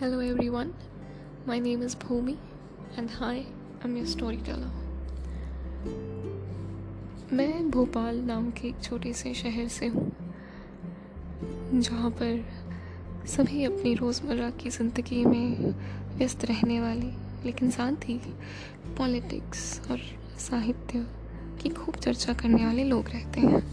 Hello everyone, my name is Bhumi and hi, I'm your storyteller. मैं भोपाल नाम के एक छोटे से शहर से हूँ जहाँ पर सभी अपनी रोज़मर्रा की ज़िंदगी में व्यस्त रहने वाली लेकिन साथ ही पॉलिटिक्स और साहित्य की खूब चर्चा करने वाले लोग रहते हैं